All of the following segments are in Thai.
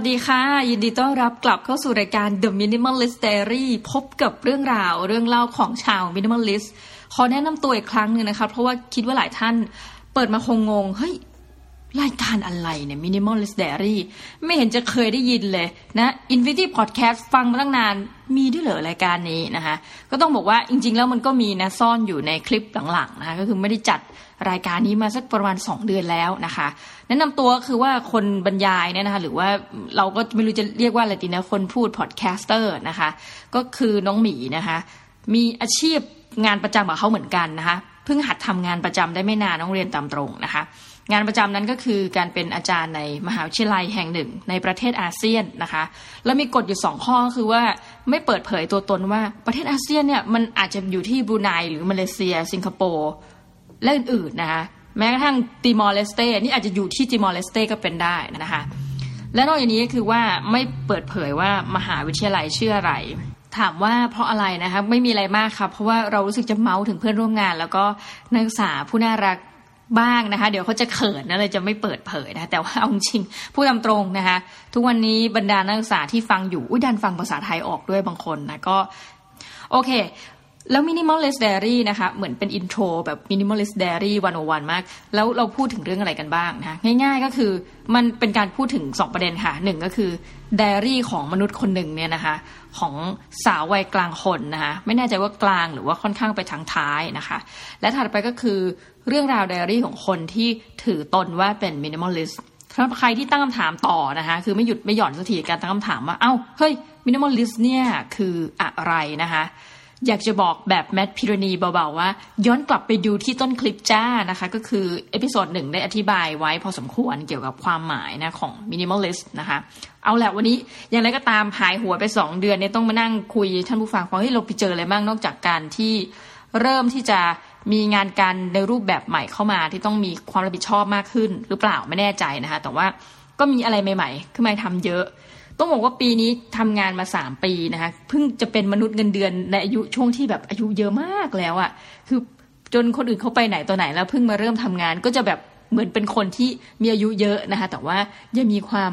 วัสดีค่ะ ยินดีต้อนรับกลับเข้าสู่รายการ The Minimalist Diary พบกับเรื่องราวเรื่องเล่าของชาว Minimalist ขอแนะนำตัวอีกครั้งหนึ่งนะคะ เพราะว่าคิดว่าหลายท่านเปิดมาคงงง เฮ้ย รายการอะไรเนี่ย Minimalist Diary ไม่เห็นจะเคยได้ยินเลยนะ Infinity Podcast ฟังมาตั้งนานมีด้วยเหรอรายการนี้นะคะก็ต้องบอกว่าจริง ๆ แล้วมันก็มีนะซ่อนอยู่ในคลิปหลังๆนะคะก็คือไม่ได้จัดรายการนี้มาสักประมาณ 2 เดือนแล้วนะคะ แนะนำตัวคือว่าคนบรรยายเนี่ยนะคะหรือว่าเราก็ไม่รู้จะเรียกว่าอะไรดีนะคนพูด podcaster นะคะก็คือน้องหมีนะคะมีอาชีพงานประจำกับเขาเหมือนกันนะคะเพิ่งหัดทำงานประจำได้ไม่นานน้องเรียนตามตรงนะคะ งานประจำนั้นก็คือการเป็นอาจารย์ในมหาวิทยาลัยแห่งหนึ่งในประเทศอาเซียนนะคะ แล้วมีกฎอยู่สองข้อคือว่าไม่เปิดเผยตัวตนว่าประเทศอาเซียนเนี่ยมันอาจจะอยู่ที่บรูไนหรือมาเลเซีย สิงคโปร์และอื่นๆนะคะแม้กระทั่งติมอร์เลสเตนี่อาจจะอยู่ที่ติมอร์เลสเตก็เป็นได้นะคะและนอกจากนี้ก็คือว่าไม่เปิดเผยว่ามหาวิทยาลัยชื่ออะไร ถามว่าเพราะอะไรนะคะไม่มีอะไรมากครับเพราะว่าเรารู้สึกจะเมาส์ถึงเพื่อนร่วมงาน แล้วก็นักศึกษาผู้น่ารัก บ้างนะคะ เดี๋ยวเขาจะเขินนะเลยจะไม่เปิดเผยนะแต่ว่าเอาจริงพูดตามตรงนะคะ ทุกวันนี้บรรดานักศึกษาที่ฟังอยู่อุ้ยดันฟังภาษาไทยออกด้วยบางคนนะก็ โอเค แล้ว minimalist diary นะคะ เหมือนเป็น intro แบบ minimalist diary 101มาก แล้วเราพูดถึงเรื่องอะไรกันบ้างนะคะง่ายๆก็คือมันเป็นการพูดถึง 2 ประเด็นค่ะหนึ่งก็คือ diary ของมนุษย์คนหนึ่งเนี่ยนะคะ ของสาววัยกลางคนนะคะไม่แน่ใจว่ากลางหรือว่าค่อนข้างไปทางท้ายนะคะ และถัดไปก็คือเรื่องราวไดอารี่ของคนที่ถือตนว่าเป็น minimalist สำหรับใครที่ตั้งคำถามต่อนะคะ คือไม่หยุดไม่หย่อนสักทีการตั้งคำถามว่าเอา้าเฮ้ย minimalist เนี่ยคืออะไรนะคะ อยากจะบอกแบบแมทพิรณีเบาๆว่า ย้อนกลับไปดูที่ต้นคลิปจ้านะคะ ก็คือ episode หนึ่งได้อธิบายไว้พอสมควรเกี่ยวกับความหมายนะของ minimalist นะคะ เอาแหละวันนี้อย่างไรก็ตามหายหัวไปสองเดือนเนี่ยต้องมานั่งคุยท่านผู้ฟังฟังเฮ้ยเราไปเจออะไรบ้างนอกจากการที่เริ่มที่จะมีงานการในรูปแบบใหม่เข้ามาที่ต้องมีความรับผิดชอบมากขึ้น หรือเปล่าไม่แน่ใจนะคะแต่ว่าก็มีอะไรใหม่ๆขึ้นมาทำเยอะ ต้องบอกว่าปีนี้ทำงานมาสามปีนะคะเพิ่งจะเป็นมนุษย์เงินเดือนในอายุช่วงที่แบบอายุเยอะมากแล้วอะ่ะคือจนคนอื่นเขาไปไหนตัวไหนแล้วเพิ่งมาเริ่มทำงานก็จะแบบเหมือนเป็นคนที่มีอายุเยอะนะคะ แต่ว่ายังมีความ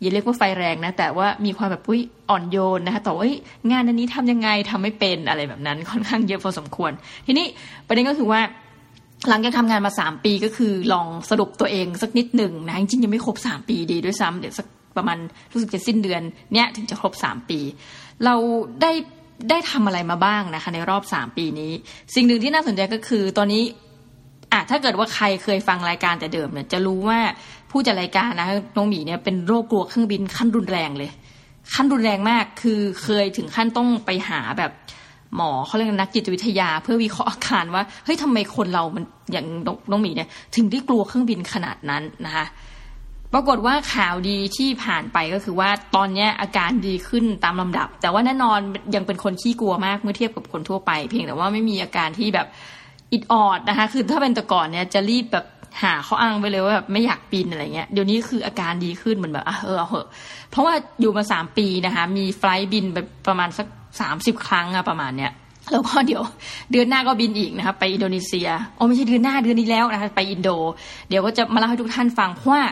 อย่าเรียกว่าไฟแรงนะ แต่ว่ามีความแบบอุ้ยอ่อนโยนนะคะแต่ว่างานอันนี้ทำยังไงทำไม่เป็นอะไรแบบนั้นค่อนข้างเยอะพอสมควร ทีนี้ประเด็นก็คือว่าหลังจากทำงานมาสามปีก็คือลองสรุปตัวเองสักนิดหนึ่งนะจริงๆยังไม่ครบสามปีดีด้วยซ้ำเดี๋ยวสัก ประมาณรู้สึกจะสิ้นเดือนเนี้ยถึงจะครบสามปี เราได้ได้ทำอะไรมาบ้างนะคะ ในรอบสามปีนี้ สิ่งหนึ่งที่น่าสนใจก็คือตอนนี้อะถ้าเกิดว่าใครเคยฟังรายการแต่เดิมเนี่ยจะรู้ว่าผู้จัดรายการนะน้องหมีเนี่ยเป็นโรคกลัวเครื่องบินขั้นรุนแรงเลย ขั้นรุนแรงมากคือเคยถึงขั้นต้องไปหาแบบหมอเขาเรียกนักจิตวิทยา เพื่อวิเคราะห์อาการว่าเฮ้ยทำไมคนเรามันอย่างน้องหมีเนี่ยถึงได้กลัวเครื่องบินขนาดนั้นนะคะ ปรากฏว่าข่าวดีที่ผ่านไปก็คือว่าตอนนี้อาการดีขึ้นตามลำดับ แต่ว่าแน่นอนยังเป็นคนขี้กลัวมากเมื่อเทียบกับคนทั่วไป เพียงแต่ว่าไม่มีอาการที่แบบอิดออดนะคะ คือถ้าเป็นแต่ก่อนเนี่ยจะรีบแบบหาเขาอ้างไปเลยว่าแบบไม่อยากบินอะไรเงี้ยเดี๋ยวนี้คืออาการดีขึ้นเหมือนแบบเออเหอะเพราะว่าอยู่มาสามปีนะคะ มีไฟล์บินไปประมาณสักสามสิบครั้งอะประมาณเนี้ยแล้วก็เดี๋ยวเดือนหน้าก็บินอีกนะคะไปอินโดนีเซียโอ้ไม่ใช่เดือนหน้าเดือนนี้แล้วนะคะไปอินโด เดี๋ยวก็จะมาเล่าให้ทุกท่านฟังเพราะว่า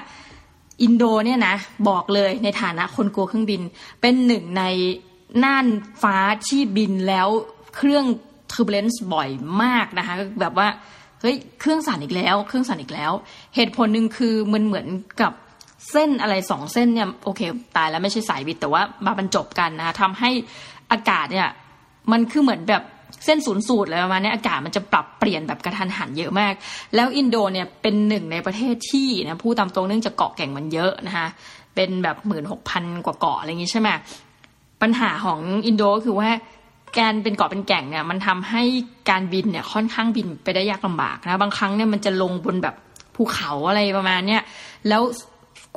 อินโดเนี่ยนะบอกเลยในฐานะคนกลัวเครื่องบิน เป็นหนึ่งในน่านฟ้าที่บินแล้วเครื่อง turbulence บ่อยมากนะคะแบบว่าเฮ้ยเครื่องสั่นอีกแล้ว เครื่องสั่นอีกแล้ว เหตุผลหนึ่งคือมันเหมือนกับเส้นอะไรสองเส้นเนี่ยโอเค ตายแล้วไม่ใช่สายบิดแต่ว่ามาบรรจบกันนะคะทำให้อากาศเนี่ยมันคือเหมือนแบบ เส้นศูนย์สูตรอะไรประมาณนี้อากาศมันจะปรับเปลี่ยนแบบกระทันหันเยอะมาก แล้วอินโดเนี่ยเป็นหนึ่งในประเทศที่นะพูดตามตรงเนื่องจากเกาะแก่งมันเยอะนะคะเป็นแบบหมื่นหกพันกว่าเกาะอะไรอย่างนี้ใช่ไหมปัญหาของอินโดก็คือว่าการเป็นเกาะเป็นแก่งเนี่ยมันทำให้การบินเนี่ยค่อนข้างบินไปได้ยากลำบากนะบางครั้งเนี่ยมันจะลงบนแบบภูเขาอะไรประมาณเนี้ยแล้ว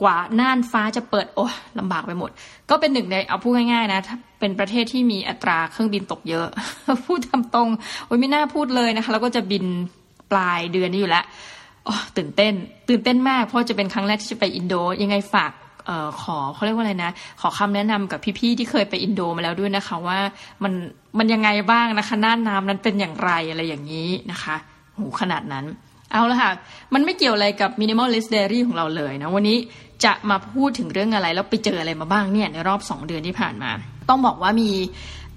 กว่าน่านฟ้าจะเปิดโอ้ลำบากไปหมด ก็เป็นหนึ่งในเอาพูดง่ายๆนะเป็นประเทศที่มีอัตราเครื่องบินตกเยอะ พูดทำตรงโอ้ยไม่น่าพูดเลยนะคะแล้วก็จะบินปลายเดือนนี้อยู่แล้วตื่นเต้น ตื่นเต้นมาก เพราะจะเป็นครั้งแรกที่จะไปอินโด ยังไงฝากออขอเขาเรียกว่าอะไรนะ ขอคำแนะนำกับพี่ๆที่เคยไปอินโดมาแล้วด้วยนะคะว่ามันมันยังไงบ้างนะคะน่านน้ำนั้นเป็นอย่างไรอะไรอย่างนี้นะคะหูขนาดนั้น เอาละค่ะ มันไม่เกี่ยวอะไรกับ minimalist diary ของเราเลยนะ วันนี้ จะมาพูดถึงเรื่องอะไร แล้วไปเจออะไรมาบ้างเนี่ยในรอบ 2 เดือนที่ผ่านมา ต้องบอกว่ามี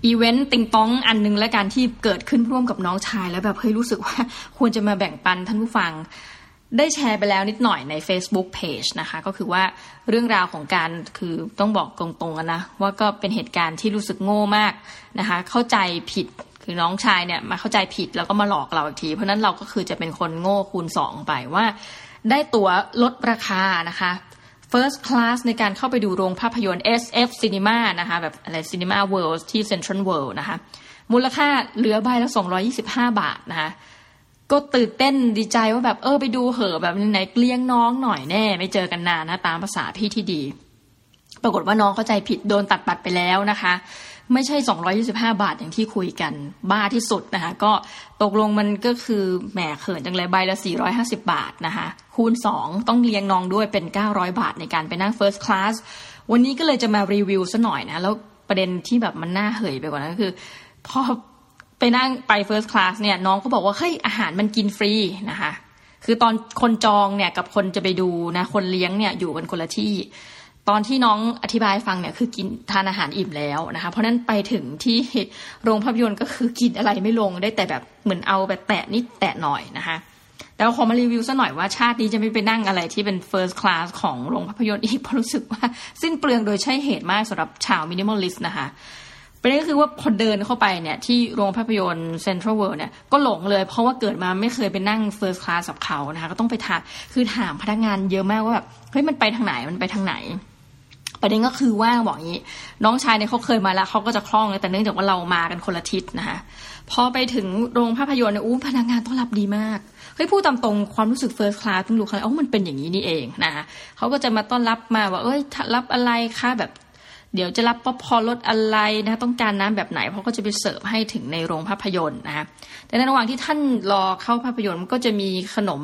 อีเวนต์ติงต้องอันนึงและการที่เกิดขึ้นร่วมกับน้องชาย แล้วแบบเฮ้ยรู้สึกว่าควรจะมาแบ่งปันท่านผู้ฟังได้แชร์ไปแล้วนิดหน่อยใน Facebook Page นะคะ ก็คือว่าเรื่องราวของการคือต้องบอกตรงๆนะว่าก็เป็นเหตุการณ์ที่รู้สึกโง่มากนะคะ เข้าใจผิดคือน้องชายเนี่ยมาเข้าใจผิดแล้วก็มาหลอกเราอีกที เพราะนั้นเราก็คือจะเป็นคนโง่คูณสองไปว่า ได้ตั๋วลดราคานะคะ First Class ในการเข้าไปดูโรงภาพยนตร์ SF Cinema นะคะแบบอะไร Cinema World ที่ Central World นะคะมูลค่าเหลือใบละ225 บาทนะคะก็ตื่นเต้นดีใจว่าแบบเออไปดูเหอะแบบไหนเลี้ยงน้องหน่อยแน่ ไม่เจอกันนานนะตามภาษาพี่ที่ดี ปรากฏว่าน้องเข้าใจผิดโดนตัดบัตรไปแล้วนะคะ ไม่ใช่ 225 บาทอย่างที่คุยกัน บ้าที่สุดนะคะก็ตกลงมันก็คือแหมเขินจังเลยใบละ 450 บาทนะคะคูณ 2 ต้องเลี้ยงน้องด้วยเป็น 900 บาทในการไปนั่ง First Class วันนี้ก็เลยจะมารีวิวซะหน่อยนะ แล้วประเด็นที่แบบมันน่าเหยไปกว่านั้นก็คือพอไปนั่งไป First Class เนี่ยน้องก็บอกว่าเฮ้ยอาหารมันกินฟรีนะคะคือตอนคนจองเนี่ยกับคนจะไปดูนะคนเลี้ยงเนี่ยอยู่กันคนละที่ ตอนที่น้องอธิบายฟังเนี่ยคือกินทานอาหารอิ่มแล้วนะคะ เพราะนั้นไปถึงที่โรงภาพยนตร์ก็คือกินอะไรไม่ลงได้แต่แบบเหมือนเอาแบบแตะนิดแตะหน่อยนะคะแต่ขอมารีวิวซะหน่อยว่าชาตินี้จะไม่ไปนั่งอะไรที่เป็น first class ของโรงภาพยนตร์อีกเพราะรู้สึกว่า สิ้นเปลืองโดยใช่เหตุมากสำหรับชาว minimalist นะคะประเด็นก็คือว่าพอเดินเข้าไปเนี่ยที่โรงภาพยนตร์เซ็นทรัลเวิลด์เนี่ยก็หลงเลย เพราะว่าเกิดมาไม่เคยไปนั่ง first class กับเขานะคะก็ต้องไปถามคือถามพนักงานเยอะมากว่าแบบเฮ้ยมันไปทางไหนมันไปทางไหน ประเด็นก็คือว่าบอกงี้ น้องชายเนี่ยเขาเคยมาแล้วเขาก็จะคล่องแต่เนื่องจากว่าเรามากันคนละทิศนะคะพอไปถึงโรงภาพยนตร์เนี่ยอู้พนักงานต้อนรับดีมากเฮ้ยพูดตามตรงความรู้สึกเฟิร์สคลาสต้องรู้เขาอ๋อมันเป็นอย่างนี้นี่เองนะคะเขาก็จะมาต้อนรับมาว่า เอ้ยรับอะไรคะแบบ เดี๋ยวจะรับป๊อปคอรถอะไรนะต้องการน้ำแบบไหนเพราะก็จะไปเสิร์ฟให้ถึงในโรงภาพยนตร์นะคะแต่ในระหว่างที่ท่านรอเข้าภาพยนตร์มันก็จะมีขนม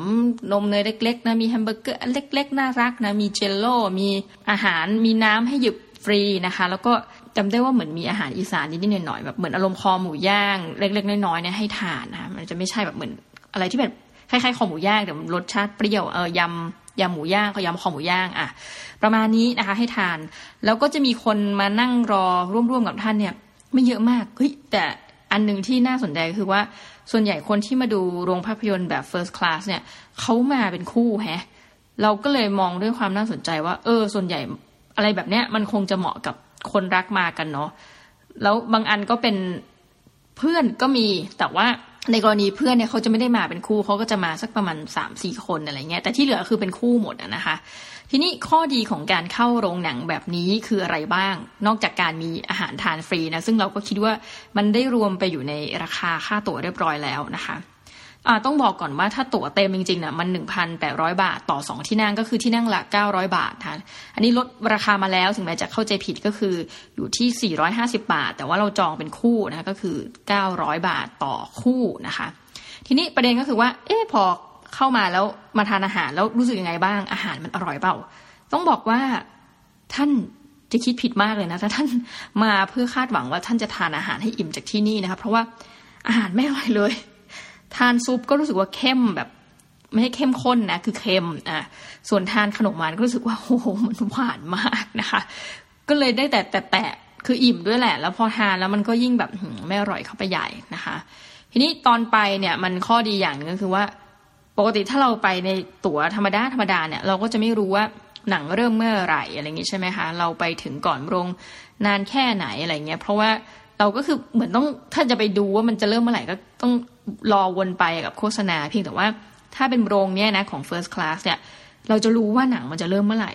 นมเนยเล็กๆนะมีแฮมเบอร์เกอร์เล็ก ๆ น่ารักนะมี jello มีอาหารมีน้ำให้หยิบฟรีนะคะ แล้วก็จำได้ว่าเหมือนมีอาหารอีสานนิดๆหน่อยๆแบบเหมือนอารมณ์คอหมูย่างเล็ก ๆ น้อยๆเนี่ยให้ทานนะมันจะไม่ใช่แบบเหมือนอะไรที่แบบคล้ายๆคอหมูย่างแต่รสชาติเปรี้ยวเออยำ ยำหมูย่างเขายำคอหมูย่างอะประมาณนี้นะคะ ให้ทาน แล้วก็จะมีคนมานั่งรอร่วมๆกับท่านเนี่ย ไม่เยอะมากเฮ้ยแต่อันหนึ่งที่น่าสนใจคือว่าส่วนใหญ่คนที่มาดูโรงภาพยนตร์แบบ first class เนี่ยเขามาเป็นคู่แฮะเราก็เลยมองด้วยความน่าสนใจว่า เออ ส่วนใหญ่อะไรแบบเนี้ยมันคงจะเหมาะกับคนรักมากันเนาะแล้วบางอันก็เป็นเพื่อนก็มีแต่ว่า ในกรณีเพื่อนเนี่ยเขาจะไม่ได้มาเป็นคู่เขาก็จะมาสักประมาณสามสี่คนอะไรเงี้ยแต่ที่เหลือคือเป็นคู่หมดนะคะ ทีนี้ข้อดีของการเข้าโรงหนังแบบนี้คืออะไรบ้าง นอกจากการมีอาหารทานฟรีนะซึ่งเราก็คิดว่ามันได้รวมไปอยู่ในราคาค่าตั๋วเรียบร้อยแล้วนะคะ ต้องบอกก่อนว่าถ้าตั๋วเต็มจริงๆนะมัน 1,800 บาทต่อ 2 ที่นั่งก็คือที่นั่งละ 900 บาทค่ะอันนี้ลดราคามาแล้วถึงแม้จะเข้าใจผิดก็คืออยู่ที่ 450 บาท แต่ว่าเราจองเป็นคู่นะก็คือ 900 บาทต่อคู่นะคะ ทีนี้ประเด็นก็คือว่า เอ๊ะพอเข้ามาแล้วมาทานอาหารแล้วรู้สึกยังไงบ้างอาหารมันอร่อยเปล่า ต้องบอกว่าท่านจะคิดผิดมากเลยนะถ้าท่านมาเพื่อคาดหวังว่าท่านจะทานอาหารให้อิ่มจากที่นี่นะคะเพราะว่าอาหารไม่อร่อยเลย ทานซุปก็รู้สึกว่าเข้มแบบไม่ให้เข้มข้นนะ คือเค็มอะส่วนทานขนมหวานก็รู้สึกว่าโอ้โหมันหวานมากนะคะ ก็เลยได้แต่แต่แต่คืออิ่มด้วยแหละ แล้วพอทานแล้วมันก็ยิ่งแบบไม่อร่อยเข้าไปใหญ่นะคะ ทีนี้ตอนไปเนี่ยมันข้อดีอย่างนึงก็คือว่า ปกติถ้าเราไปในตั๋วธรรมดาธรรมดาเนี่ยเราก็จะไม่รู้ว่าหนังเริ่มเมื่อไหร่อะไรอย่างงี้ใช่ไหมคะ เราไปถึงก่อนโรงนานแค่ไหนอะไรเงี้ย เพราะว่าเราก็คือเหมือนต้องถ้าจะไปดูว่ามันจะเริ่มเมื่อไหร่ก็ต้อง รอวนไปกับโฆษณาเพียงแต่ว่าถ้าเป็นโรงเนี่ยนะของ first class เนี่ย เราจะรู้ว่าหนังมันจะเริ่มเมื่อไหร่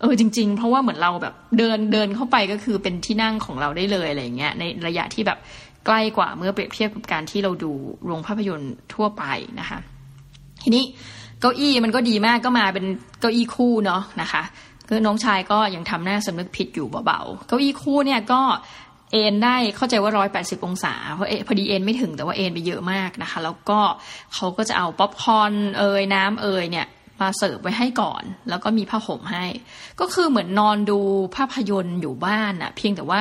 เออจริง ๆ เพราะว่าเหมือนเราแบบเดินเดินเข้าไปก็คือเป็นที่นั่งของเราได้เลยอะไรเงี้ยในระยะที่แบบใกล้กว่าเมื่อเปรียบเทียบกับการที่เราดูโรงภาพยนตร์ทั่วไปนะคะ ทีนี้เก้าอี้มันก็ดีมากก็มาเป็นเก้าอี้คู่เนาะนะคะคือน้องชายก็ยังทำหน้าสำนึกผิดอยู่เบาๆ เก้าอี้คู่เนี่ยก็ เอ็นได้เข้าใจว่าร้อยแปดสิบองศาเพราะพอดีเอ็นไม่ถึงแต่ว่าเอ็นไปเยอะมากนะคะ แล้วก็เขาก็จะเอาป๊อปคอร์นเอยน้ำเอยเนี่ยมาเสิร์ฟไว้ให้ก่อน แล้วก็มีผ้าห่มให้ ก็คือเหมือนนอนดูภาพยนตร์อยู่บ้านอะเพียงแต่ว่า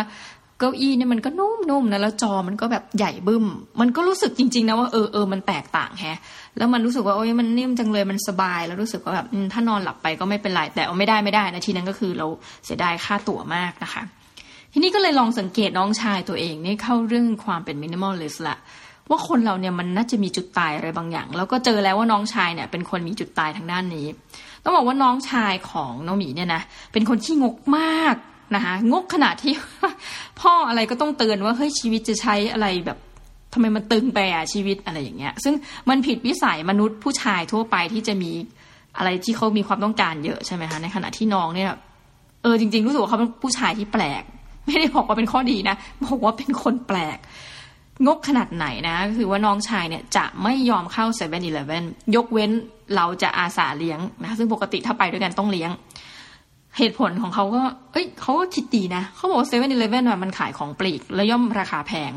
เก้าอี้เนี่ยมันก็นุ่มๆนะแล้วจอมันก็แบบใหญ่บึ้ม มันก็รู้สึกจริงๆนะว่าเออเออมันแตกต่างแฮะ แล้วมันรู้สึกว่าโอ้ยมันนิ่มจังเลยมันสบาย แล้วรู้สึกว่าแบบถ้านอนหลับไปก็ไม่เป็นไรแต่เอาไม่ได้ไม่ได้นะทีนั้นก็คือเราเสียดายค่าตั๋วมากนะคะ ทีนี้ก็เลยลองสังเกตน้องชายตัวเองนี่เข้าเรื่องความเป็นมินิมอลเลสละว่าคนเราเนี่ยมันน่าจะมีจุดตายอะไรบางอย่าง แล้วก็เจอแล้วว่าน้องชายเนี่ยเป็นคนมีจุดตายทางด้านนี้ ต้องบอกว่าน้องชายของน้องหมีเนี่ยนะเป็นคนที่งกมากนะคะงกขนาดที่ พ่ออะไรก็ต้องเตือนว่าเฮ้ยชีวิตจะใช้อะไรแบบทำไมมันตึงไปอะชีวิตอะไรอย่างเงี้ย ซึ่งมันผิดวิสัยมนุษย์ผู้ชายทั่วไปที่จะมีอะไรที่เขามีความต้องการเยอะใช่ไหมคะในขณะที่น้องเนี่ย เออจริง ๆ รู้สึกว่าเขาเป็นผู้ชายที่แปลก ไม่ได้บอกว่าเป็นข้อดีนะ บอกว่าเป็นคนแปลก งกขนาดไหนนะ คือว่าน้องชายเนี่ยจะไม่ยอมเข้าเซเว่นอีเลฟเว่นยกเว้นเราจะอาสาเลี้ยงนะ ซึ่งปกติถ้าไปด้วยกันต้องเลี้ยง เหตุผลของเขาก็ เอ้ยเขาก็คิดดีนะ เขาบอกว่าเซเว่นอีเลฟเว่นมันขายของปลีก และย่อมราคาแพง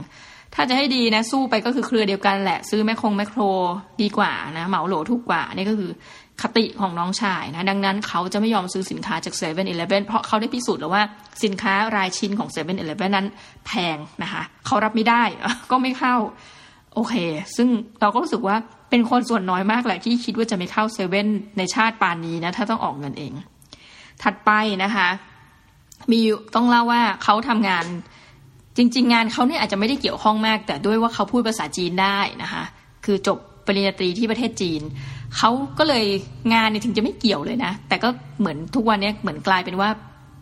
ถ้าจะให้ดีนะ สู้ไปก็คือเครือเดียวกันแหละ ซื้อแมคคงแมคโครดีกว่านะ เหมาโหลถูกกว่า นี่ก็คือ คติของน้องชายนะดังนั้นเขาจะไม่ยอมซื้อสินค้าจากเซเว่นอีเลเว่นเพราะเขาได้พิสูจน์แล้วว่าสินค้ารายชิ้นของเซเว่นอีเลเว่นนั้นแพงนะคะเขารับไม่ได้ก็ไม่เข้าโอเค ซึ่งเราก็รู้สึกว่าเป็นคนส่วนน้อยมากแหละที่คิดว่าจะไม่เข้าเซเว่นในชาติปานนี้นะถ้าต้องออกเงินเอง ถัดไปนะคะ มีต้องเล่าว่าเขาทำงานจริง ๆ งานเขาเนี่ยอาจจะไม่ได้เกี่ยวข้องมาก แต่ด้วยว่าเขาพูดภาษาจีนได้นะคะ คือจบ ปริญญาตรีที่ประเทศจีนเขาก็เลยงานเนี่ยถึงจะไม่เกี่ยวเลยนะ แต่ก็เหมือนทุกวันนี้เหมือนกลายเป็นว่า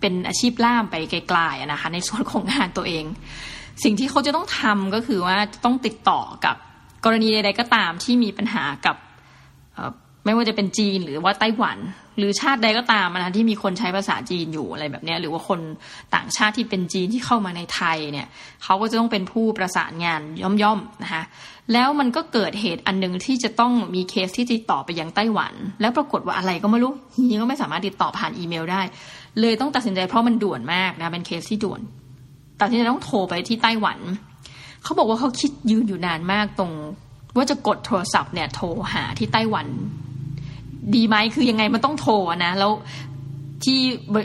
เป็นอาชีพล่ามไปไกลๆนะคะในส่วนของงานตัวเอง สิ่งที่เขาจะต้องทำก็คือว่าต้องติดต่อกับกรณีใดๆก็ตามที่มีปัญหากับ ไม่ว่าจะเป็นจีนหรือว่าไต้หวัน หรือชาติใดก็ตามนะที่มีคนใช้ภาษาจีนอยู่อะไรแบบนี้หรือว่าคนต่างชาติที่เป็นจีนที่เข้ามาในไทยเนี่ยเขาก็จะต้องเป็นผู้ประสานงานย่อมๆนะคะแล้วมันก็เกิดเหตุอันหนึ่งที่จะต้องมีเคสที่ติดต่อไปยังไต้หวัน แล้วปรากฏว่าอะไรก็ไม่รู้นี้ก็ไม่สามารถติดต่อผ่านอีเมลได้ เลยต้องตัดสินใจเพราะมันด่วนมากนะเป็นเคสที่ด่วนตัดสินใจต้องโทรไปที่ไต้หวันเขาบอกว่าเขาคิดยืนอยู่นานมากตรง ว่าจะกดโทรศัพท์เนี่ยโทรหาที่ไต้หวัน ดีไหมคือยังไงมันต้องโทรนะแล้วที่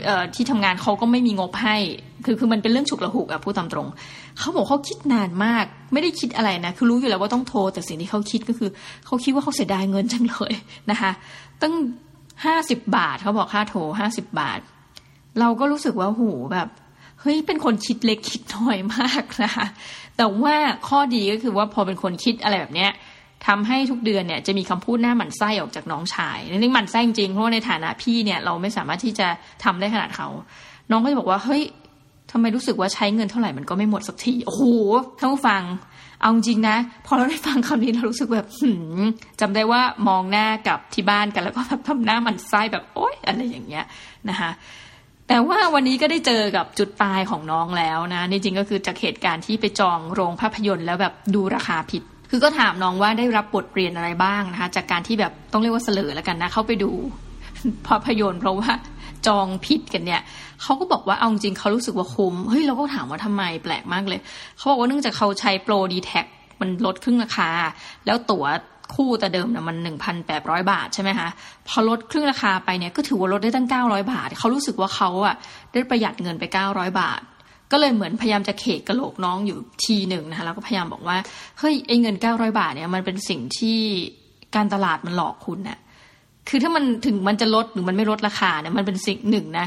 เอ่อที่ทำงานเขาก็ไม่มีงบให้ คือคือมันเป็นเรื่องฉุกละหุกอะพูดตามตรงเขาบอกเขาคิดนานมาก ไม่ได้คิดอะไรนะ คือรู้อยู่แล้วว่าต้องโทร แต่สิ่งที่เขาคิดก็คือเขาคิดว่าเขาเสียดายเงินจังเลยนะคะตั้งห้าสิบบาทเขาบอกค่าโทรห้าสิบบาท เราก็รู้สึกว่าโหแบบเฮ้ยเป็นคนคิดเล็กคิดน้อยมากนะคะแต่ว่าข้อดีก็คือว่าพอเป็นคนคิดอะไรแบบเนี้ย ทำให้ทุกเดือนเนี่ยจะมีคำพูดหน้าหมันไส้ออกจากน้องชายนี่หมันไส้จริงเพราะว่าในฐานะพี่เนี่ยเราไม่สามารถที่จะทำได้ขนาดเขา น้องก็จะบอกว่าเฮ้ยทำไมรู้สึกว่าใช้เงินเท่าไหร่มันก็ไม่หมดสักทีโอ้โหท่านผู้ฟังเอาจริงนะ พอเราได้ฟังคำนี้เรารู้สึกแบบหืมจำได้ว่ามองหน้ากับที่บ้านกันแล้วก็แบบทำหน้าหมันไส้แบบโอ๊ยอะไรอย่างเงี้ยนะคะแต่ว่าวันนี้ก็ได้เจอกับจุดตายของน้องแล้วนะนจริงก็คือจากเหตุการณ์ที่ไปจองโรงภาพยนตร์แล้วแบบดูราคาผิด คือก็ถามน้องว่าได้รับบทเรียนอะไรบ้างนะคะ จากการที่แบบต้องเรียกว่าเสลอแล้วกันนะเข้าไปดูภาพยนตร์เพราะว่าจองผิดกันเนี่ยเขาก็บอกว่าเอาจริงเขารู้สึกว่าคุ้มเฮ้ยเราก็ถามว่าทำไมแปลกมากเลยเขาบอกว่าเนื่องจากเขาใช้โปรดีแท็มันลดครึ่งราคา แล้วตั๋วคู่แต่เดิมเนี่ยมันหนึ่งพันแปดร้อยบาทใช่ไหมคะพอลดครึ่งราคาไปเนี่ยก็ถือว่าลดได้ตั้งเก้าร้อยบาท เขารู้สึกว่าเขาอะได้ประหยัดเงินไปเก้าร้อยบาท ก็เลยเหมือนพยายามจะเขกกระโหลกน้องอยู่ทีหนึ่งนะคะแล้วก็พยายามบอกว่าเฮ้ยไอ้เงินเก้าร้อยบาทเนี่ยมันเป็นสิ่งที่การตลาดมันหลอกคุณนะ่ะคือถ้ามันถึงมันจะลดหรือมันไม่ลดราคาเนี่ยมันเป็นสิ่งหนึ่งนะ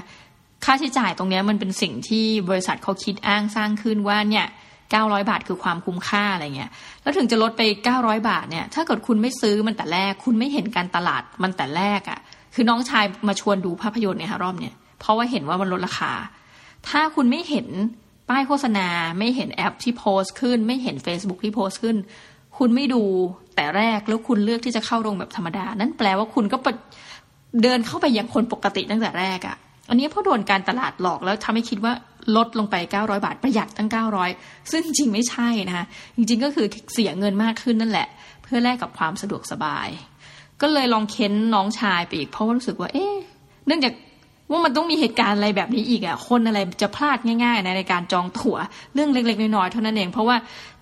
ค่าใช้จ่ายตรงนี้มันเป็นสิ่งที่บริษัทเขาคิดอ้างสร้างขึ้นว่าเนี่ยเก้าร้อยบาทคือความคุ้มค่าอะไรเงี้ย แล้วถึงจะลดไปเก้าร้อยบาทเนี่ย ถ้าเกิดคุณไม่ซื้อมันแต่แรก คุณไม่เห็นการตลาดมันแต่แรกอะ่ะ คือน้องชายมาชวนดูภาพยนตร์เนี่ยค่ะรอบเนี่ย เพราะว่าเห็นว่ามันลดราคา ถ้าคุณไม่เห็นป้ายโฆษณา ไม่เห็นแอปที่โพสต์ขึ้น ไม่เห็น Facebook ที่โพสต์ขึ้น คุณไม่ดูแต่แรกแล้วคุณเลือกที่จะเข้าโรงแบบธรรมดา นั่นแปลว่าคุณก็เดินเข้าไปอย่างคนปกติตั้งแต่แรกอะ่ะ อันนี้เพราะโดนการตลาดหลอกแล้วทำให้คิดว่าลดลงไป 900 บาทประหยัดตั้ง 900 ซึ่งจริงไม่ใช่นะคะจริงๆก็คือเสียเงินมากขึ้นนั่นแหละ เพื่อแลกกับความสะดวกสบาย ก็เลยลองเค้นน้องชายไปอีกเพราะว่ารู้สึกว่า เอ๊ะเนื่องจาก ว่ามันต้องมีเหตุการณ์อะไรแบบนี้อีกอะ คนอะไรจะพลาดง่ายๆ ในในการจองตั๋วเรื่องเล็กๆน้อยๆเท่านั้นเอง เพราะว่า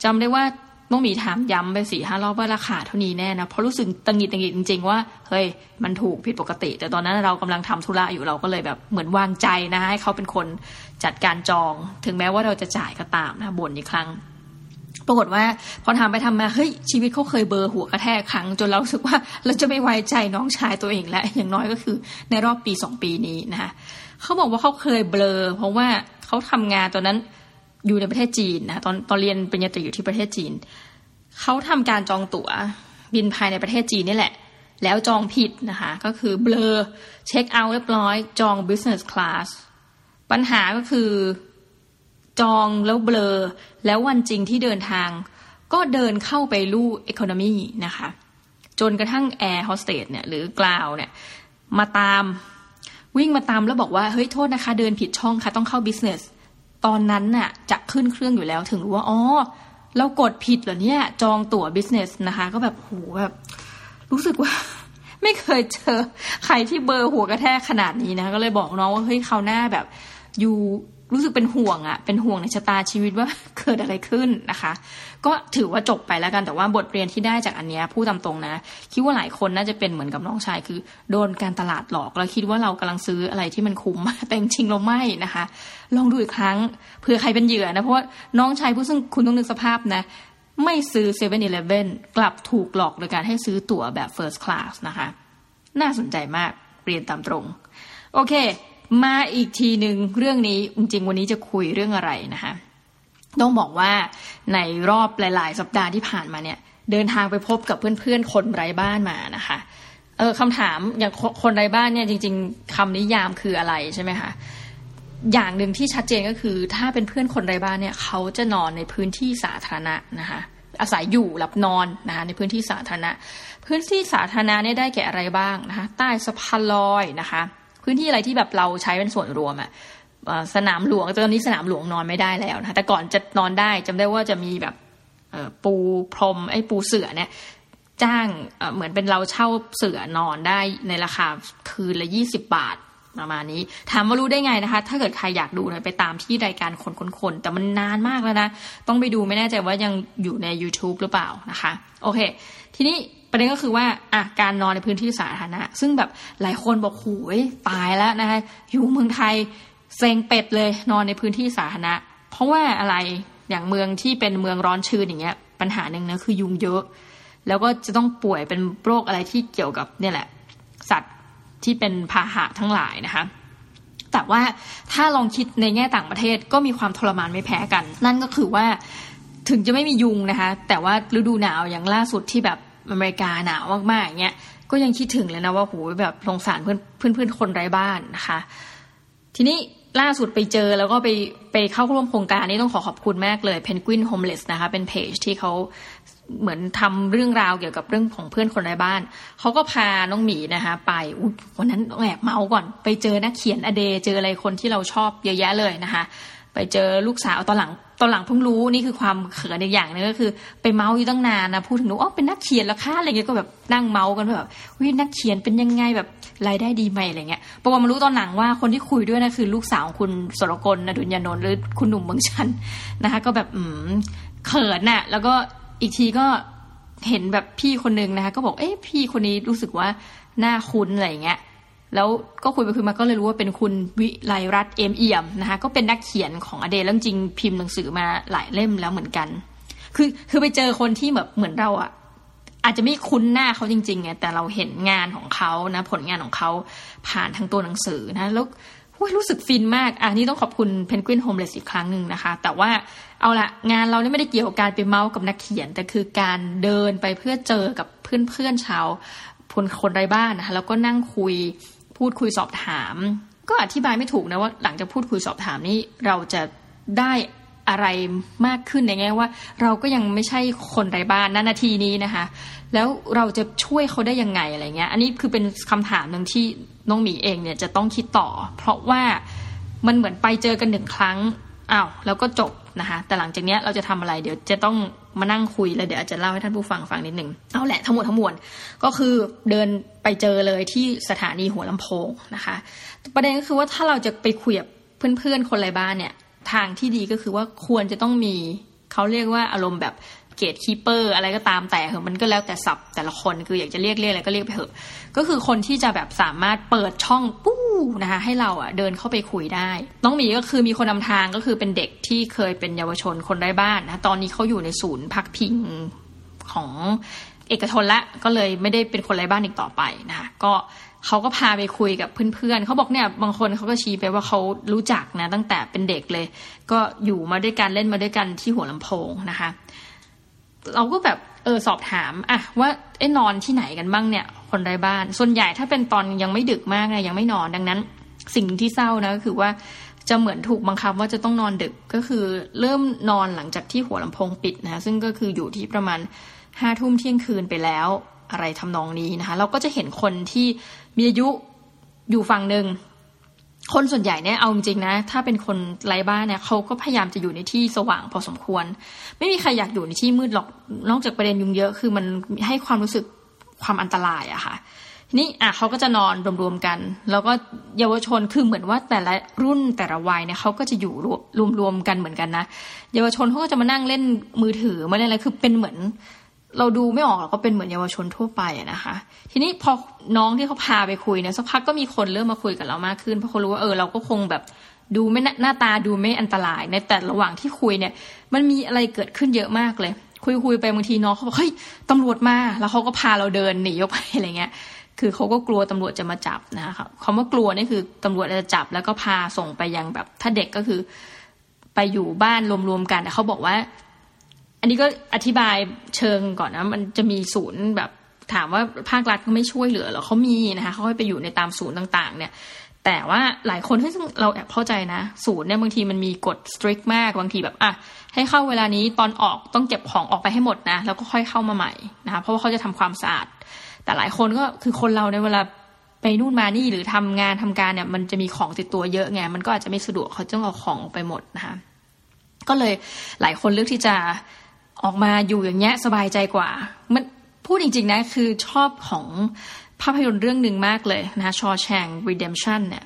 จำได้ว่าต้องมีถามย้ำไปสี่ห้ารอบว่าราคาเท่านี้แน่นะ เพราะรู้สึกตังหิดตังหิดจริง ๆ ว่า เฮ้ย มันถูกผิดปกติ แต่ตอนนั้นเรากำลังทำธุระอยู่เราก็เลยแบบเหมือนวางใจนะให้เขาเป็นคนจัดการจอง ถึงแม้ว่าเราจะจ่ายก็ตามนะบ่นอีกครั้ง ปรากฏว่าพอทำไปทำมาเฮ้ยชีวิตเขาเคยเบอร์หัวกระแทกครั้งจนเราสึกว่าเราจะไม่ไว้ใจน้องชายตัวเองแล้วอย่างน้อยก็คือในรอบปีสองปีนี้นะคะเขาบอกว่าเขาเคยเบลอ เพราะว่าเขาทำงานตอนนั้นอยู่ในประเทศจีนนะตอนตอนเรียนปริญญาตรีอยู่ที่ประเทศจีนเขาทำการจองตั๋วบินภายในประเทศจีนนี่แหละ แล้วจองผิดนะคะก็คือเบลอ check out เรียบร้อยจอง business class ปัญหาก็คือ จองแล้วเบลอ แล้ววันจริงที่เดินทาง ก็เดินเข้าไปลู่ economy นะคะ จนกระทั่งแอร์โฮสเตสเนี่ยหรือ ground เนี่ยมาตามวิ่งมาตามแล้วบอกว่า เฮ้ยโทษนะคะ เดินผิดช่องค่ะต้องเข้า business ตอนนั้นน่ะจะขึ้นเครื่องอยู่แล้วถึงรู้ว่าอ๋อเรากดผิดเหรอเนี่ย จองตั๋ว business นะคะ ก็แบบโหแบบรู้สึกว่า ไม่เคยเจอใครที่เบอร์หัวกระแทกขนาดนี้นะ ก็เลยบอกน้องว่าเฮ้ยเขาหน้าแบบอยู่ รู้สึกเป็นห่วงอะเป็นห่วงในชะตาชีวิตว่าเกิดอะไรขึ้นนะคะ ก็ถือว่าจบไปแล้วกันแต่ว่าบทเรียนที่ได้จากอันนี้พูดตามตรงนะ คิดว่าหลายคนน่าจะเป็นเหมือนกับน้องชายคือ โดนการตลาดหลอกแล้วคิดว่าเรากำลังซื้ออะไรที่มันคุ้มแต่จริงเราไม่นะคะ ลองดูอีกครั้งเผื่อใครเป็นเหยื่อนะเพราะว่าน้องชายผู้ซึ่งคุณต้องนึกสภาพนะไม่ซื้อ7 e เ e ่ e ออกลับถูกหลอกโดยการให้ซื้อตั๋วแบบ first class นะคะ น่าสนใจมากเรียนตามตรง โอเค มาอีกทีหนึ่งเรื่องนี้จริงๆวันนี้จะคุยเรื่องอะไรนะคะต้องบอกว่าในรอบหลาย ๆ สัปดาห์ที่ผ่านมาเนี่ย เดินทางไปพบกับเพื่อนๆ คนไร้บ้านมานะคะเออคำถามอย่างคนไร้บ้านเนี่ยจริง ๆคำนิยามคืออะไรใช่ไหมคะอย่างหนึ่งที่ชัดเจนก็คือ ถ้าเป็นเพื่อนคนไร้บ้านเนี่ยเขาจะนอนในพื้นที่สาธารณะนะคะอาศัยอยู่หลับนอนนะคะในพื้นที่สาธารณะ พื้นที่สาธารณะเนี่ยได้แก่อะไรบ้างนะคะใต้สะพานลอยนะคะ พื้นที่อะไรที่แบบเราใช้เป็นส่วนรวมอะสนามหลวงตอนนี้สนามหลวงนอนไม่ได้แล้วนะแต่ก่อนจะนอนได้จำได้ว่าจะมีแบบปูพรมไอ้ปูเสือเนี่ยจ้างเหมือนเป็นเราเช่าเสือนอนได้ในราคาคืนละยี่สิบบาทประมาณนี้ถามว่ารู้ได้ไงนะคะ ถ้าเกิดใครอยากดูนะไปตามที่รายการคนคนคนแต่มันนานมากแล้วนะ ต้องไปดูไม่แน่ใจว่ายังอยู่ใน YouTube หรือเปล่านะคะ โอเค ทีนี้ประเด็นก็คือว่าอะการนอนในพื้นที่สาธารณะ ซึ่งแบบหลายคนบอกโอ้ยตายแล้วนะคะอยู่เมืองไทยเซ็งเป็ดเลยนอนในพื้นที่สาธารณะ เพราะว่าอะไรอย่างเมืองที่เป็นเมืองร้อนชื้นอย่างเงี้ย ปัญหาหนึ่งนะคือยุงเยอะ แล้วก็จะต้องป่วยเป็นโรคอะไรที่เกี่ยวกับเนี่ยแหละ สัตว์ที่เป็นพาหะทั้งหลายนะคะแต่ว่าถ้าลองคิดในแง่ต่างประเทศก็มีความทรมานไม่แพ้กัน นั่นก็คือว่าถึงจะไม่มียุงนะคะ แต่ว่าฤดูหนาวอย่างล่าสุดที่แบบ อเมริกาหนาวมากๆเงี้ยก็ยังคิดถึงเลยนะว่าโหแบบสงสารเพื่อนเพื่อนเพื่อนคนไร้บ้านนะคะ ทีนี้ล่าสุดไปเจอแล้วก็ไปไปเข้าร่วมโครงการนี้ต้องขอขอบคุณมากเลย Penguin Homeless นะคะ เป็นเพจที่เขาเหมือนทำเรื่องราวเกี่ยวกับเรื่องของเพื่อนคนไร้บ้าน เขาก็พาน้องหมีนะคะไปวันนั้นแอบเมาก่อน ไปเจอนักเขียนอเด เจออะไรคนที่เราชอบเยอะแยะเลยนะคะ ไปเจอลูกสาวตอนหลัง ตอนหลังเพิ่งรู้นี่คือความเขินอีกอย่างนึงก็คือ ไปเมาอยู่ตั้งนานนะพูดถึงหนูอ๋อเป็นนักเขียนแล้วค่ะอะไรเงี้ยก็แบบนั่งเมากันแบบวินักเขียนเป็นยังไงแบบรายได้ดีไหมอะไรเงี้ยปรากฏมารู้ตอนหลังว่าคนที่คุยด้วยนะคือลูกสาวของคุณสรกลนะดุลยานนท์หรือคุณหนุ่มเมืองชันนะคะ ก็แบบอืมเขินน่ะ แล้วก็อีกทีก็เห็นแบบพี่คนนึงนะคะ ก็บอกเอ๊ะพี่คนนี้รู้สึกว่าหน้าคุ้นอะไรเงี้ย แล้วก็คุยไปคุยมาก็เลยรู้ว่าเป็นคุณวิไลรัตเอมเอี่ยมนะคะก็เป็นนักเขียนของอเดลแล้วจริงพิมพ์หนังสือมาหลายเล่มแล้วเหมือนกัน คือคือไปเจอคนที่แบบเหมือนเราอะอาจจะไม่คุ้นหน้าเขาจริงๆไงแต่เราเห็นงานของเขานะ ผลงานของเขาผ่านทางตัวหนังสือนะแล้วรู้สึกฟินมากอะนี่ต้องขอบคุณเพนกวินโฮมเลสอีกครั้งหนึ่งนะคะ แต่ว่าเอาละงานเราเนี่ยไม่ได้เกี่ยวกับการไปเมาส์กับนักเขียน แต่คือการเดินไปเพื่อเจอกับเพื่อนๆชาวคนคนไร้บ้านนะคะแล้วก็นั่งคุย พูดคุยสอบถาม ก็อธิบายไม่ถูกนะว่า หลังจากพูดคุยสอบถามนี้เราจะได้อะไรมากขึ้นในแง่ว่า เราก็ยังไม่ใช่คนไร้บ้านนนาทีนี้นะคะ แล้วเราจะช่วยเขาได้ยังไงอะไรเงี้ย อันนี้คือเป็นคำถามหนึ่งที่น้องหมีเองเนี่ยจะต้องคิดต่อ เพราะว่ามันเหมือนไปเจอกันหนึ่งครั้งอ้าวแล้วก็จบนะคะแต่หลังจากนี้เราจะทำอะไรเดี๋ยวจะต้อง มานั่งคุยแล้วเดี๋ยวอาจจะเล่าให้ท่านผู้ฟังฟังนิดหนึ่งเอาแหละทั้งหมดทั้งมวลก็คือเดินไปเจอเลยที่สถานีหัวลำโพงนะคะ ประเด็นก็คือว่าถ้าเราจะไปคุยกับเพื่อนๆคนไร้บ้านเนี่ยทางที่ดีก็คือว่าควรจะต้องมีเขาเรียกว่าอารมณ์แบบ gatekeeper อะไรก็ตามแต่เหอะมันก็แล้วแต่ศัพท์แต่ละคนคืออยากจะเรียกเรียกอะไรก็เรียกไปเถอะก็คือคนที่จะแบบสามารถเปิดช่องปู้นะคะให้เราอะเดินเข้าไปคุยได้ น้องหมีก็คือมีคนนำทางก็คือเป็นเด็กที่เคยเป็นเยาวชนคนไร้บ้านนะตอนนี้เขาอยู่ในศูนย์พักพิงของเอกชนละก็เลยไม่ได้เป็นคนไร้บ้านอีกต่อไปนะคะก็เขาก็พาไปคุยกับเพื่อนๆ เขาบอกเนี่ยบางคนเขาก็ชี้ไปว่าเขารู้จักนะตั้งแต่เป็นเด็กเลย ก็อยู่มาด้วยกันเล่นมาด้วยกันที่หัวลำโพงนะคะ เราก็แบบเออสอบถามอะว่าไอ้นอนที่ไหนกันบ้างเนี่ย คนไร้บ้าน ส่วนใหญ่ถ้าเป็นตอนยังไม่ดึกมากนะยังไม่นอนดังนั้น สิ่งที่เศร้านะก็คือว่าจะเหมือนถูกบังคับว่าจะต้องนอนดึกก็คือเริ่มนอนหลังจากที่หัวลำโพงปิดนะซึ่งก็คืออยู่ที่ประมาณห้าทุ่มเที่ยงคืนไปแล้วอะไรทำนองนี้นะคะ เราก็จะเห็นคนที่มีอายุอยู่ฝั่งหนึ่ง คนส่วนใหญ่เนี่ยเอาจริงๆนะ ถ้าเป็นคนไร้บ้านเนี่ยเขาก็พยายามจะอยู่ในที่สว่างพอสมควร ไม่มีใครอยากอยู่ในที่มืดหรอกนอกจากประเด็นยุงเยอะคือมันให้ความรู้สึกความอันตรายอะค่ะทีนี้อะเขาก็จะนอนรวมๆกัน แล้วก็เยาวชนคือเหมือนว่าแต่ละรุ่นแต่ละวัยเนี่ยเขาก็จะอยู่รวมๆกันเหมือนกันนะเยาวชนเขาก็จะมานั่งเล่นมือถือมาเล่นอะไรคือเป็นเหมือน เราดูไม่ออกเราก็เป็นเหมือนเยาวชนทั่วไปนะคะ ทีนี้พอน้องที่เขาพาไปคุยเนี่ยสักพักก็มีคนเริ่มมาคุยกับเรามากขึ้นเพราะเขารู้ว่าเออเราก็คงแบบดูไม่หน้าตาดูไม่อันตราย ในแต่ระหว่างที่คุยเนี่ย มันมีอะไรเกิดขึ้นเยอะมากเลย คุยคุยไปบางทีน้องเขาบอกเฮ้ยตำรวจมาแล้วเขาก็พาเราเดินหนีออกไปอะไรเงี้ย คือเขาก็กลัวตำรวจจะมาจับนะคะคำว่ากลัวนี่คือตำรวจจะจับแล้วก็พาส่งไปยังแบบ ถ้าเด็กก็คือ ไปอยู่บ้านรวมๆกันแต่เขาบอกว่า อันนี้ก็อธิบายเชิงก่อนนะมันจะมีศูนย์แบบถามว่าภาครัฐเขาไม่ช่วยเหลือหรอเขามีนะคะเขาให้ไปอยู่ในตามศูนย์ต่างๆ เนี่ยแต่ว่าหลายคนที่เราแอบเข้าใจนะศูนย์เนี่ยบางทีมันมีกฎสตริกมากบางทีแบบอะให้เข้าเวลานี้ตอนออกต้องเก็บของออกไปให้หมดนะแล้วก็ค่อยเข้ามาใหม่นะคะเพราะว่าเขาจะทำความสะอาด แต่หลายคนก็คือคนเราในเวลาไปนู่นมานี่หรือทำงานทำการเนี่ย มันจะมีของติดตัวเยอะไงมันก็อาจจะไม่สะดวกเขาต้องเอาของออกไปหมดนะคะก็เลยหลายคนเลือกที่จะ ออกมาอยู่อย่างเงี้ยสบายใจกว่า มันพูดจริง ๆ นะคือชอบของภาพยนตร์เรื่องหนึ่งมากเลยนะชอแชง Redemption เนี่ย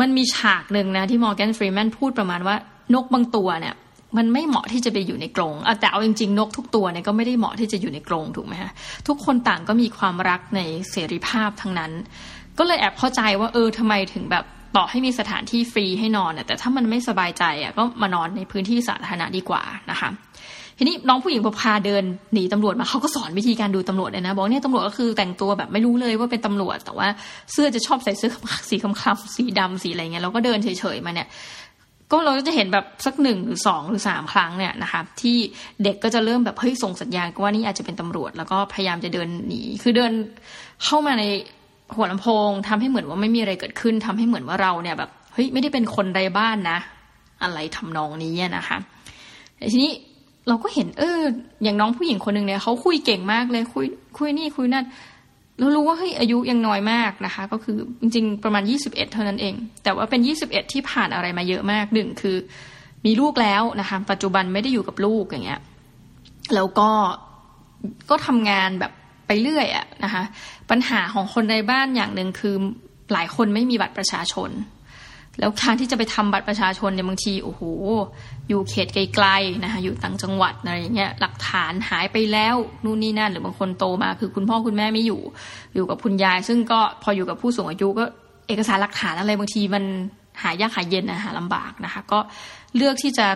มันมีฉากหนึ่งนะที่มอร์แกนฟรีแมนพูดประมาณว่านกบางตัวเนี่ย มันไม่เหมาะที่จะไปอยู่ในกรงแต่เอาจริงๆ นกทุกตัวเนี่ยก็ไม่ได้เหมาะที่จะอยู่ในกรงถูกไหมฮะทุกคนต่างก็มีความรักในเสรีภาพทั้งนั้น ก็เลยแอบเข้าใจว่าเออทำไมถึงแบบต่อให้มีสถานที่ฟรีให้นอนแต่ถ้ามันไม่สบายใจอะก็มานอนในพื้นที่สาธารณะดีกว่านะคะ ทีนี้น้องผู้หญิงพอพาเดินหนีตำรวจมาเขาก็สอนวิธีการดูตำรวจเลยนะ บอกเนี่ยตำรวจก็คือแต่งตัวแบบไม่รู้เลยว่าเป็นตำรวจ แต่ว่าเสื้อจะชอบใส่เสื้อสีคล้ำๆสีดำสีอะไรเงี้ยแล้วก็เดินเฉยๆมาเนี่ยก็เราก็จะเห็นแบบสักหนึ่งหรือสองหรือสามครั้งเนี่ยนะคะที่เด็กก็จะเริ่มแบบเฮ้ยส่งสัญญาณว่านี่อาจจะเป็นตำรวจ แล้วก็พยายามจะเดินหนีคือเดินเข้ามาในหัวลำโพงทำให้เหมือนว่าไม่มีอะไรเกิดขึ้นทำให้เหมือนว่าเราเนี่ยแบบเฮ้ยไม่ได้เป็นคนไร้บ้านนะ อะไรทำนองนี้นะคะทีนี้ เราก็เห็นเออ อย่างน้องผู้หญิงคนหนึ่งเนี่ยเขาคุยเก่งมากเลยคุยคุยนี่คุยนั่นเรารู้ว่าเฮ้ยอายุยังน้อยมากนะคะ ก็คือจริงๆประมาณยี่สิบเอ็ดเท่านั้นเอง แต่ว่าเป็นยี่สิบเอ็ดที่ผ่านอะไรมาเยอะมากหนึ่งคือ มีลูกแล้วนะคะ ปัจจุบันไม่ได้อยู่กับลูกอย่างเงี้ยแล้วก็ก็ทำงานแบบไปเรื่อยอะนะคะ ปัญหาของคนในบ้านอย่างหนึ่งคือหลายคนไม่มีบัตรประชาชน แล้วการที่จะไปทำบัตรประชาชนเนี่ยบางทีโอ้โหอยู่เขตไกลๆนะคะอยู่ต่างจังหวัดอะไรอย่างเงี้ยหลักฐานหายไปแล้วนู่นนี่นั่นหรือบางคนโตมา คือคุณพ่อคุณแม่ไม่อยู่ อยู่กับคุณยาย ซึ่งก็พออยู่กับผู้สูงอายุก็เอกสารหลักฐานอะไรบางทีมันหายากหายเย็นนะหาลำบากนะคะ ก็เลือกที่จะ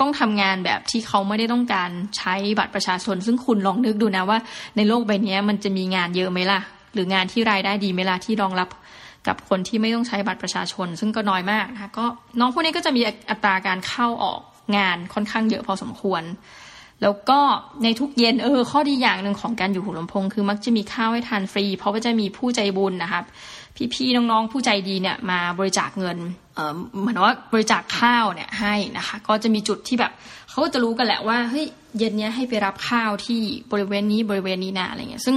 ต้องทำงานแบบที่เขาไม่ได้ต้องการใช้บัตรประชาชน ซึ่งคุณลองนึกดูนะว่า ในโลกใบนี้มันจะมีงานเยอะไหมล่ะ หรืองานที่รายได้ดีไหมล่ะที่รองรับ กับคนที่ไม่ต้องใช้บัตรประชาชน ซึ่งก็น้อยมากนะคะก็น้องพวกนี้ก็จะมีอัตราการเข้าออกงานค่อนข้างเยอะพอสมควร แล้วก็ในทุกเย็นเออข้อดีอย่างหนึ่งของการอยู่หูลำโพงคือมักจะมีข้าวให้ทานฟรี เพราะว่าจะมีผู้ใจบุญนะครับพี่ๆน้องๆผู้ใจดีเนี่ยมาบริจาคเงินเออเหมือนว่าบริจาคข้าวเนี่ยให้นะคะ ก็จะมีจุดที่แบบเขาจะรู้กันแหละว่าเฮ้ยเย็นนี้ให้ไปรับข้าวที่บริเวณนี้บริเวณนี้นะอะไรเงี้ยซึ่ง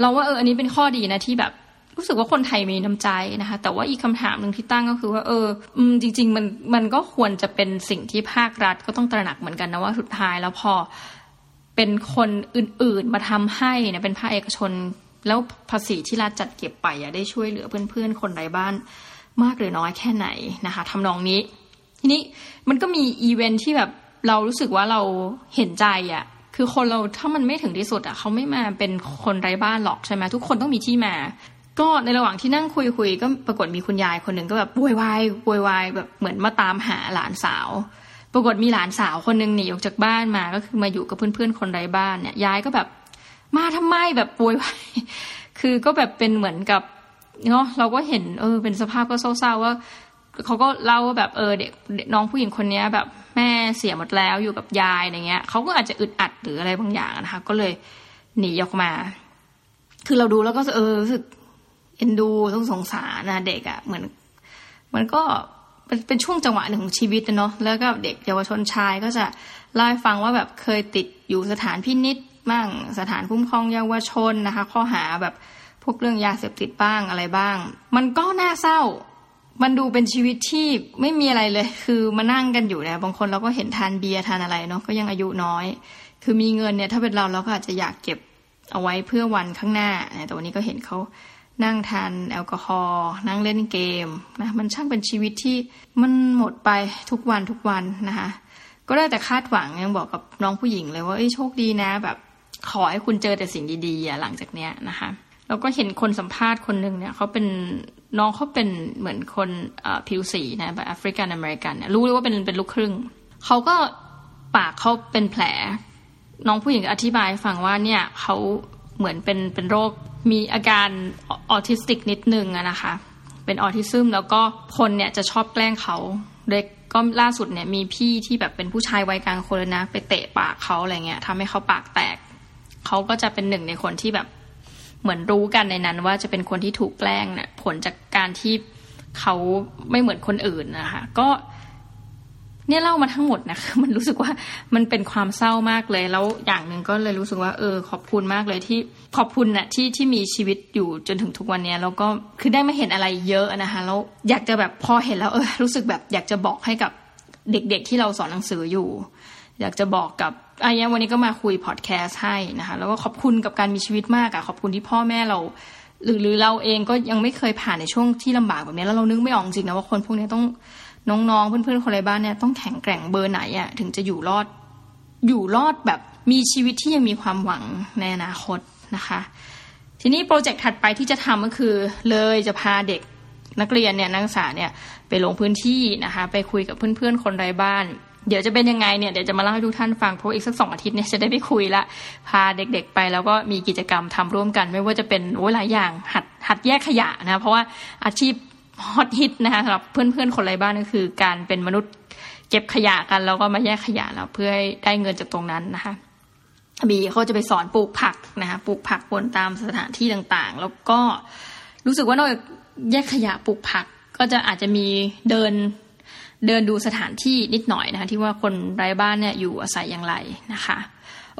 เราว่าเอออันนี้เป็นข้อดีนะที่แบบ รู้สึกว่าคนไทยมีน้ำใจนะคะ แต่ว่าอีกคำถามหนึ่งที่ตั้งก็คือว่า เออจริง ๆ มันมันก็ควรจะเป็นสิ่งที่ภาครัฐก็ต้องตระหนักเหมือนกันนะว่าสุดท้ายแล้วพอเป็นคนอื่นๆมาทำให้เนี่ยเป็นภาคเอกชน แล้วภาษีที่รัฐจัดเก็บไปอะได้ช่วยเหลือเพื่อนๆ คนไร้บ้านมากหรือน้อยแค่ไหนนะคะทำนองนี้ ทีนี้มันก็มีอีเวนท์ที่แบบเรารู้สึกว่าเราเห็นใจอะคือคนเราถ้ามันไม่ถึงที่สุดอะเขาไม่มาเป็นคนไร้บ้านหรอกใช่ไหมทุกคนต้องมีที่มา ก็ในระหว่างที่นั่งคุยคุยก็ปรากฏมีคุณยายคนหนึ่งก็แบบวอยวายวอยวายแบบเหมือนมาตามหาหลานสาว ปรากฏมีหลานสาวคนหนึ่งหนีออกจากบ้านมาก็คือมาอยู่กับเพื่อนๆคนไร้บ้านเนี่ยยายก็แบบมาทำไมแบบป่วยวายคือก็แบบเป็นเหมือนกับเนาะเราก็เห็นเออเป็นสภาพก็เศร้าๆว่าเขาก็เล่าว่าแบบเออเด็กน้องผู้หญิงคนนี้แบบแม่เสียหมดแล้วอยู่กับยายอะไรเงี้ยเขาก็อาจจะอึดอัดหรืออะไรบางอย่างนะคะ ก็เลยหนีออกมา คือเราดูแล้วก็เออรู้สึก เอ็นดูต้องสงสารนะเด็กอะ่ะเหมือนมันก็เป็นเป็นช่วงจังหวะหนึ่งของชีวิตเนาะแล้วก็เด็กเยาวชนชายก็จะเล่าให้ฟังว่าแบบเคยติดอยู่สถานพินิษบ้างสถานคุ้มครองเยาวชนนะคะ ข้อหาแบบพวกเรื่องยาเสพติดบ้างอะไรบ้าง มันก็น่าเศร้า มันดูเป็นชีวิตที่ไม่มีอะไรเลย คือมานั่งกันอยู่เนี่ยบางคนเราก็เห็นทานเบียร์ทานอะไรเนาะก็ยังอายุน้อย คือมีเงินเนี่ยถ้าเป็นเราเราก็อาจจะอยากเก็บเอาไว้เพื่อวันข้างหน้าแต่วันนี้ก็เห็นเขา นั่งทานแอลกอฮอล์นั่งเล่นเกมนะมันช่างเป็นชีวิตที่มันหมดไปทุกวันทุกวันนะคะก็ได้แต่คาดหวังยังบอกกับน้องผู้หญิงเลยว่าเอ้ยโชคดีนะ แบบขอให้คุณเจอแต่สิ่งดีๆหลังจากเนี้ยนะคะแล้วก็เห็นคนสัมภาษณ์คนหนึ่งเนี่ยเขาเป็นน้องเขาเป็นเหมือนคนผิวสีนะแบบแอฟริกันอเมริกันเนี่ยรู้เลยว่าเป็นเป็นลูกครึ่งเขาก็ปากเขาเป็นแผล น้องผู้หญิงอธิบายฟังว่าเนี่ยเขา เหมือนเป็นเป็นโรคมีอาการออทิสติกนิดนึงอะนะคะ เป็นออทิซึมแล้วก็คนเนี่ยจะชอบแกล้งเขาเด็กก็ล่าสุดเนี่ยมีพี่ที่แบบเป็นผู้ชายวัยกลางคนนะไปเตะปากเขาอะไรเงี้ยทำให้เขาปากแตก เขาก็จะเป็นหนึ่งในคนที่แบบเหมือนรู้กันในนั้น ว่าจะเป็นคนที่ถูกแกล้งเนี่ยผลจากการที่เขาไม่เหมือนคนอื่นนะคะก็ เนี่ยเล่ามาทั้งหมดนะคือมันรู้สึกว่ามันเป็นความเศร้ามากเลย แล้วอย่างหนึ่งก็เลยรู้สึกว่า เออ ขอบคุณมากเลยที่ขอบคุณนะ่ะที่ที่มีชีวิตอยู่จนถึงทุกวันนี้แล้วก็คือได้มาเห็นอะไรเยอะนะคะแล้วอยากจะแบบพอเห็นแล้วเออรู้สึกแบบอยากจะบอกให้กับเด็กๆที่เราสอนหนังสืออยู่ อยากจะบอกกับอายังวันนี้ก็มาคุยพอดแคสต์ให้นะคะ แล้วก็ขอบคุณกับการมีชีวิตมากอะขอบคุณที่พ่อแม่เรา หรือหรือเราเองก็ยังไม่เคยผ่านในช่วงที่ลำบากแบบนี้แล้วเรานึกไม่ออกจริงนะว่าคนพวกนี้ต้อง น้องๆเพื่อนๆคนในบ้านเนี่ยต้องแข็งแกร่งเบอร์ไหนอะถึงจะอยู่รอด อยู่รอดแบบมีชีวิตที่ยังมีความหวังในอนาคตนะคะ ทีนี้โปรเจกต์ถัดไปที่จะทำก็คือ เลยจะพาเด็กนักเรียนเนี่ยนักศึกษาเนี่ยไปลงพื้นที่นะคะไปคุยกับเพื่อนๆคนไร้บ้าน เดี๋ยวจะเป็นยังไงเนี่ยเดี๋ยวจะมาเล่าให้ทุกท่านฟังเพราะอีกสักสองอาทิตย์เนี่ยจะได้ไปคุยละพาเด็กๆไปแล้วก็มีกิจกรรมทำร่วมกัน ไม่ว่าจะเป็นโอ้หลายอย่างหัดหัดแยกขยะนะเพราะว่าอาชีพ ฮอตฮิตนะคะสำหรับเพื่อนๆคนไร้บ้านก็คือ การเป็นมนุษย์เก็บขยะกันแล้วก็มาแยกขยะแล้วเพื่อให้ได้เงินจากตรงนั้นนะคะบีเขาจะไปสอนปลูกผักนะคะปลูกผักบนตามสถานที่ต่างๆ แล้วก็รู้สึกว่านอกจากแยกขยะปลูกผักก็จะอาจจะมีเดินเดินดูสถานที่นิดหน่อยนะคะที่ว่าคนไร้บ้านเนี่ยอยู่อาศัยอย่างไรนะคะ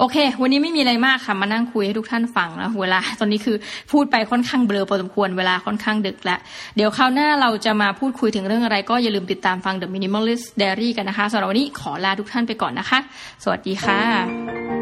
โอเค วันนี้ไม่มีอะไรมากค่ะ มานั่งคุยให้ทุกท่านฟังแล้วเวลา ตอนนี้คือพูดไปค่อนข้างเบลอพอสมควร เวลาค่อนข้างดึกแล้วเดี๋ยวคราวหน้าเราจะมาพูดคุยถึงเรื่องอะไร ก็อย่าลืมติดตามฟัง The Minimalist Diary กันนะคะสำหรับวันนี้ขอลาทุกท่านไปก่อนนะคะ สวัสดีค่ะ